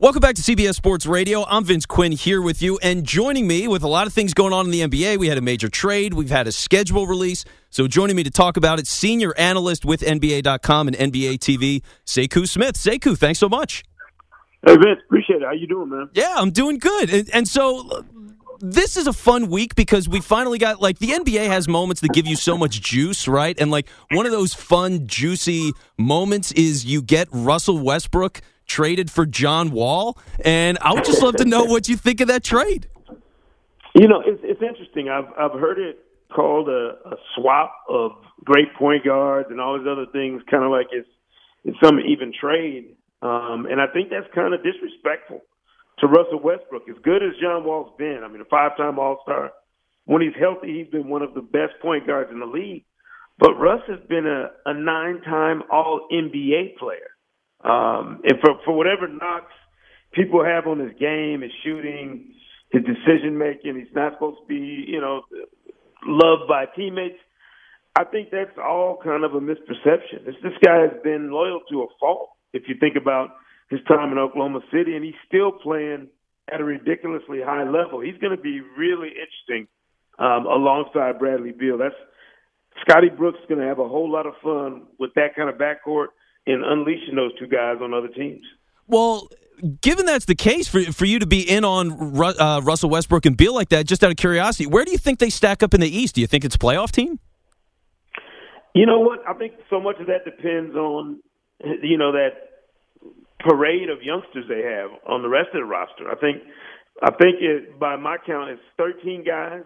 Welcome back to CBS Sports Radio. I'm Vince Quinn here with you, and joining me with a lot of things going on in the NBA. We had a major trade, we've had a schedule release. So, joining me to talk about it, senior analyst with NBA.com and NBA TV, Sekou Smith. Sekou, thanks so much. Hey Vince, appreciate it. How you doing, man? Yeah, I'm doing good. And, and so, this is a fun week because we finally got like the NBA has moments that give you so much juice, right? And like one of those fun, juicy moments is you get Russell Westbrook traded for John Wall, and I would just love to know what you think of that trade. You know, it's, it's interesting. I've I've heard it called a, a swap of great point guards and all these other things, kind of like it's it's some even trade, um, and I think that's kind of disrespectful to Russell Westbrook. As good as John Wall's been, I mean, a five-time All-Star. When he's healthy, he's been one of the best point guards in the league. But Russ has been a, a nine-time All NBA player. Um, and for for whatever knocks people have on his game, his shooting, his decision making, he's not supposed to be, you know, loved by teammates. I think that's all kind of a misperception. This this guy has been loyal to a fault. If you think about his time in Oklahoma City, and he's still playing at a ridiculously high level. He's going to be really interesting um, alongside Bradley Beal. That's Scotty Brooks is going to have a whole lot of fun with that kind of backcourt in unleashing those two guys on other teams. Well, given that's the case for for you to be in on Ru- uh, Russell Westbrook and Beal like that, just out of curiosity, where do you think they stack up in the East? Do you think it's a playoff team? You know what? I think so much of that depends on you know that parade of youngsters they have on the rest of the roster. I think I think it, by my count, it's 13 guys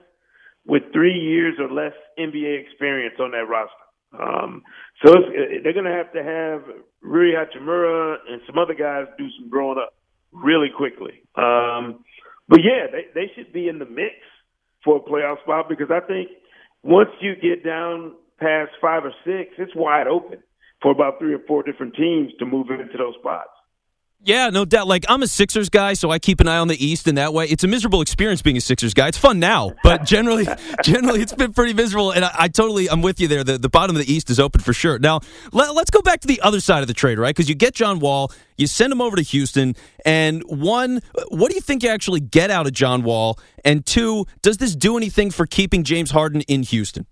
with three years or less NBA experience on that roster. Um, so it's, they're going to have to have Rui Hachimura and some other guys do some growing up really quickly. Um, but yeah, they, they should be in the mix for a playoff spot because I think once you get down past five or six, it's wide open for about three or four different teams to move into those spots. Yeah, no doubt. Like I'm a Sixers guy, so I keep an eye on the East in that way. It's a miserable experience being a Sixers guy. It's fun now, but generally, generally, it's been pretty miserable. And I, I, totally, I'm with you there. The, the bottom of the East is open for sure. Now, let, us go back to the other side of the trade, right? Because you get John Wall, you send him over to Houston, and one, what do you think you actually get out of John Wall? And two, does this do anything for keeping James Harden in Houston?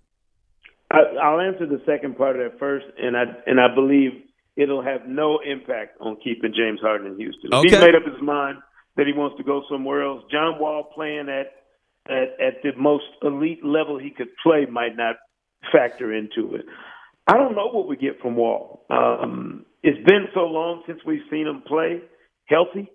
I, I'll answer the second part of that first, and I and I believe it'll have no impact on keeping James Harden in Houston. Okay. If he's made up his mind that he wants to go somewhere else, John Wall playing at at, at the most elite level he could play might not factor into it. I don't know what we get from Wall. Um, it's been so long since we've seen him play healthy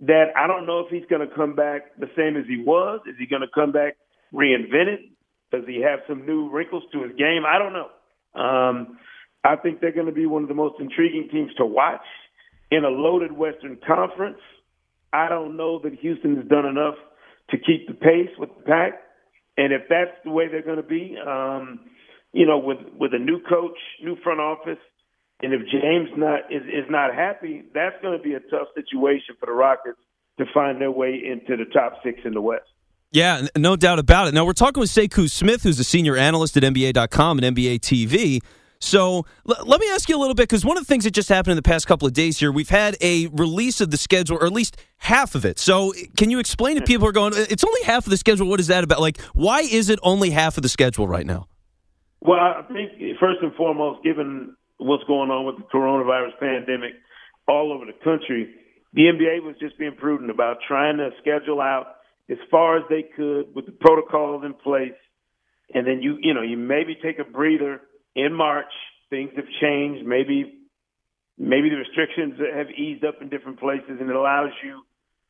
that I don't know if he's going to come back the same as he was. Is he going to come back reinvented? Does he have some new wrinkles to his game? I don't know. Um, I think they're going to be one of the most intriguing teams to watch in a loaded Western Conference. I don't know that Houston has done enough to keep the pace with the pack, and if that's the way they're going to be, um, you know, with with a new coach, new front office, and if James not is is not happy, that's going to be a tough situation for the Rockets to find their way into the top six in the West. Yeah, no doubt about it. Now we're talking with Sekou Smith, who's a senior analyst at NBA.com and NBA TV. So l- let me ask you a little bit because one of the things that just happened in the past couple of days here, we've had a release of the schedule, or at least half of it. So can you explain to hmm. people who are going, it's only half of the schedule? What is that about? Like, why is it only half of the schedule right now? Well, I think first and foremost, given what's going on with the coronavirus pandemic all over the country, the NBA was just being prudent about trying to schedule out as far as they could with the protocols in place. And then you, you know, you maybe take a breather in March. Things have changed. Maybe maybe the restrictions have eased up in different places, and it allows you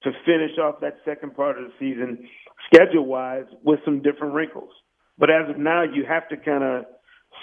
to finish off that second part of the season schedule wise with some different wrinkles. But as of now, you have to kind of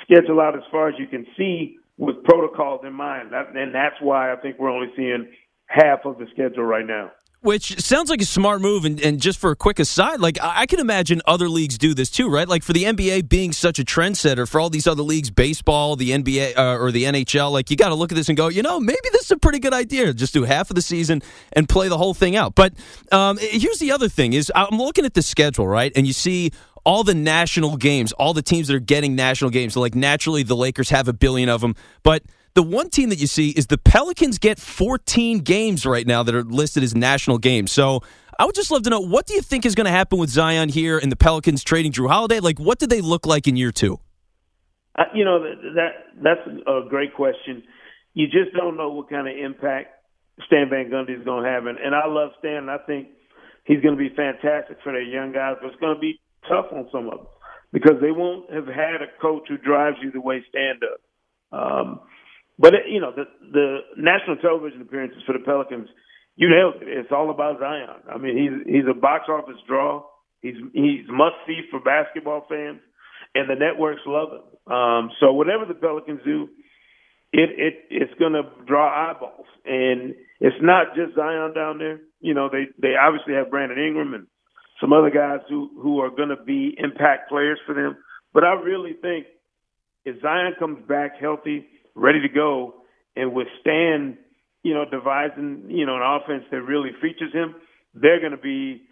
schedule out as far as you can see with protocols in mind, and that's why I think we're only seeing half of the schedule right now. Which sounds like a smart move. And, and just for a quick aside, like I can imagine other leagues do this too, right? Like for the NBA being such a trendsetter, for all these other leagues, baseball, the NBA uh, or the NHL, like you got to look at this and go, you know, maybe this is a pretty good idea. Just do half of the season and play the whole thing out. But um, here's the other thing: is I'm looking at the schedule, right, and you see all the national games, all the teams that are getting national games. So like naturally, the Lakers have a billion of them, but the one team that you see is the Pelicans get 14 games right now that are listed as national games. So I would just love to know what do you think is going to happen with Zion here and the Pelicans trading Jrue Holiday? Like, what do they look like in year two? Uh, you know that that's a great question. You just don't know what kind of impact Stan Van Gundy is going to have, and, and I love Stan. I think he's going to be fantastic for their young guys, but it's going to be tough on some of them because they won't have had a coach who drives you the way Stan does. Um, but it, you know the the national television appearances for the Pelicans, you nailed it. It's all about Zion. I mean, he's he's a box office draw. He's he's must see for basketball fans and the networks love him. Um, so whatever the Pelicans do, it it it's going to draw eyeballs, and it's not just Zion down there. You know, they they obviously have Brandon Ingram and some other guys who who are going to be impact players for them. But I really think if Zion comes back healthy, ready to go, and with Stan, you know, devising, you know, an offense that really features him, they're going to be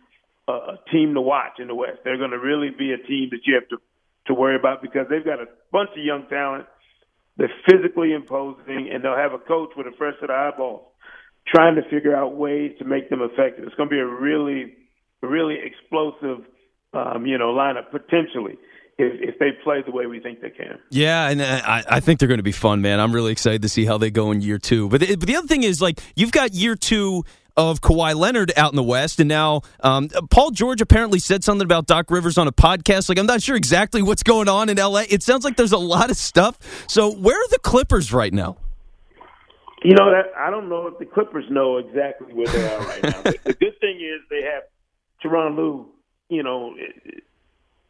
a, a team to watch in the West. They're going to really be a team that you have to to worry about because they've got a bunch of young talent. They're physically imposing, and they'll have a coach with a fresh set of eyeballs trying to figure out ways to make them effective. It's going to be a really, really explosive, um, you know, lineup potentially if, if, they play the way we think they can. Yeah, and uh, I, I think they're going to be fun, man. I'm really excited to see how they go in year two. But the, but the other thing is, like, you've got year two of Kawhi Leonard out in the West, and now um, Paul George apparently said something about Doc Rivers on a podcast. Like, I'm not sure exactly what's going on in LA. It sounds like there's a lot of stuff. So, where are the Clippers right now? You know that I don't know if the Clippers know exactly where they are right now. the good thing is they have Tyronn Lue, you know,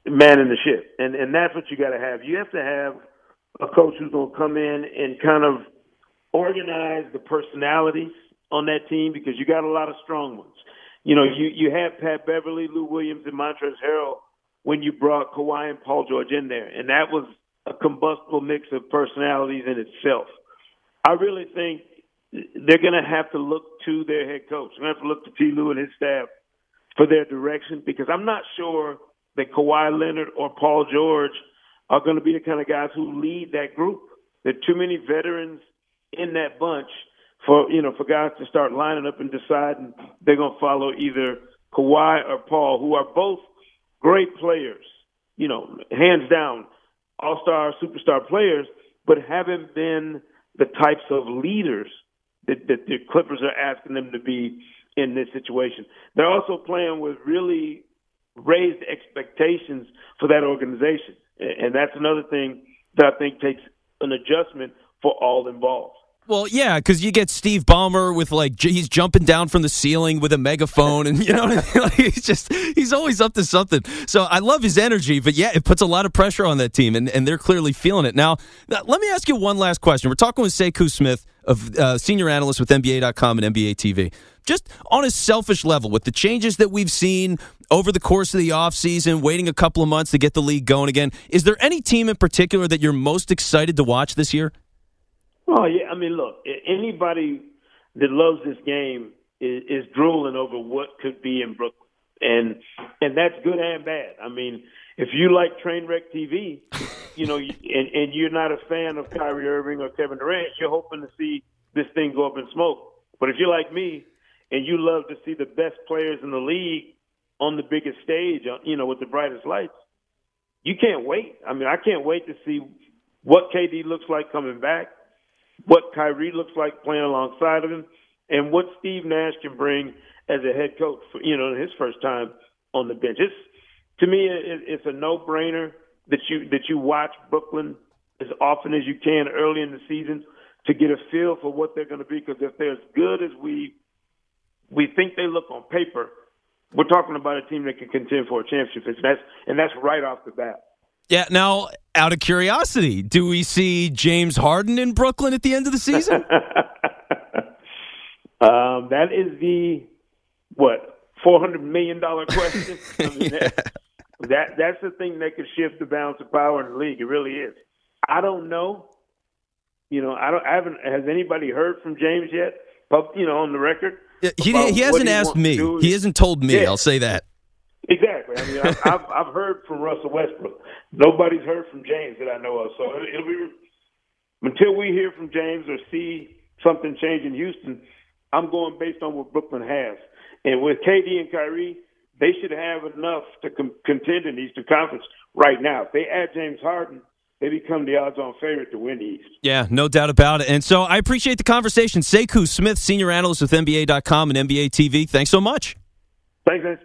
man in the ship, and and that's what you got to have. You have to have a coach who's going to come in and kind of organize the personalities on that team because you got a lot of strong ones. You know, you you had Pat Beverley, Lou Williams, and Montrezl Harrell when you brought Kawhi and Paul George in there, and that was a combustible mix of personalities in itself. I really think they're going to have to look to their head coach. They're going to have to look to T. Lue and his staff for their direction because I'm not sure that Kawhi Leonard or Paul George are going to be the kind of guys who lead that group. There are too many veterans in that bunch for you know for guys to start lining up and deciding they're going to follow either Kawhi or Paul, who are both great players, you know, hands down, all star, superstar players, but haven't been the types of leaders that, that the Clippers are asking them to be in this situation. They're also playing with really raised expectations for that organization, and that's another thing that I think takes an adjustment for all involved. Well, yeah, because you get Steve Ballmer with like he's jumping down from the ceiling with a megaphone, and you know, like, he's just he's always up to something. So I love his energy, but yeah, it puts a lot of pressure on that team, and, and they're clearly feeling it. Now, now, let me ask you one last question. We're talking with Sekou Smith, of uh, senior analyst with NBA.com and NBA TV. Just on a selfish level, with the changes that we've seen over the course of the offseason, waiting a couple of months to get the league going again, is there any team in particular that you're most excited to watch this year? Oh yeah, I mean, look, anybody that loves this game is, is drooling over what could be in Brooklyn, and and that's good and bad. I mean, if you like Trainwreck TV, you know, and and you're not a fan of Kyrie Irving or Kevin Durant, you're hoping to see this thing go up in smoke. But if you're like me and you love to see the best players in the league on the biggest stage, uh, you know, with the brightest lights, you can't wait. I mean, I can't wait to see what KD looks like coming back what Kyrie looks like playing alongside of him, and what Steve Nash can bring as a head coach. For, you know, his first time on the bench. It's to me, it, it's a no-brainer that you that you watch Brooklyn as often as you can early in the season to get a feel for what they're going to be. Because if they're as good as we we think they look on paper, we're talking about a team that can contend for a championship. And that's and that's right off the bat. Yeah. Now, out of curiosity, do we see James Harden in Brooklyn at the end of the season? um, that is the what four hundred million dollar question. I mean, yeah. that, that that's the thing that could shift the balance of power in the league. It really is. I don't know. You know, I don't. I haven't. Has anybody heard from James yet? But you know, on the record. He, he hasn't asked me. He hasn't told me. Yeah. I'll say that. Exactly. I mean, I've, I've heard from Russell Westbrook. Nobody's heard from James that I know of. So it'll be until we hear from James or see something change in Houston, I'm going based on what Brooklyn has. And with KD and Kyrie, they should have enough to com- contend in the Eastern Conference right now. If they add James Harden, they become the odds-on favorite to win the East. Yeah, no doubt about it. And so I appreciate the conversation. Sekou Smith, senior analyst with NBA.com and NBA TV. Thanks so much. Thanks, man.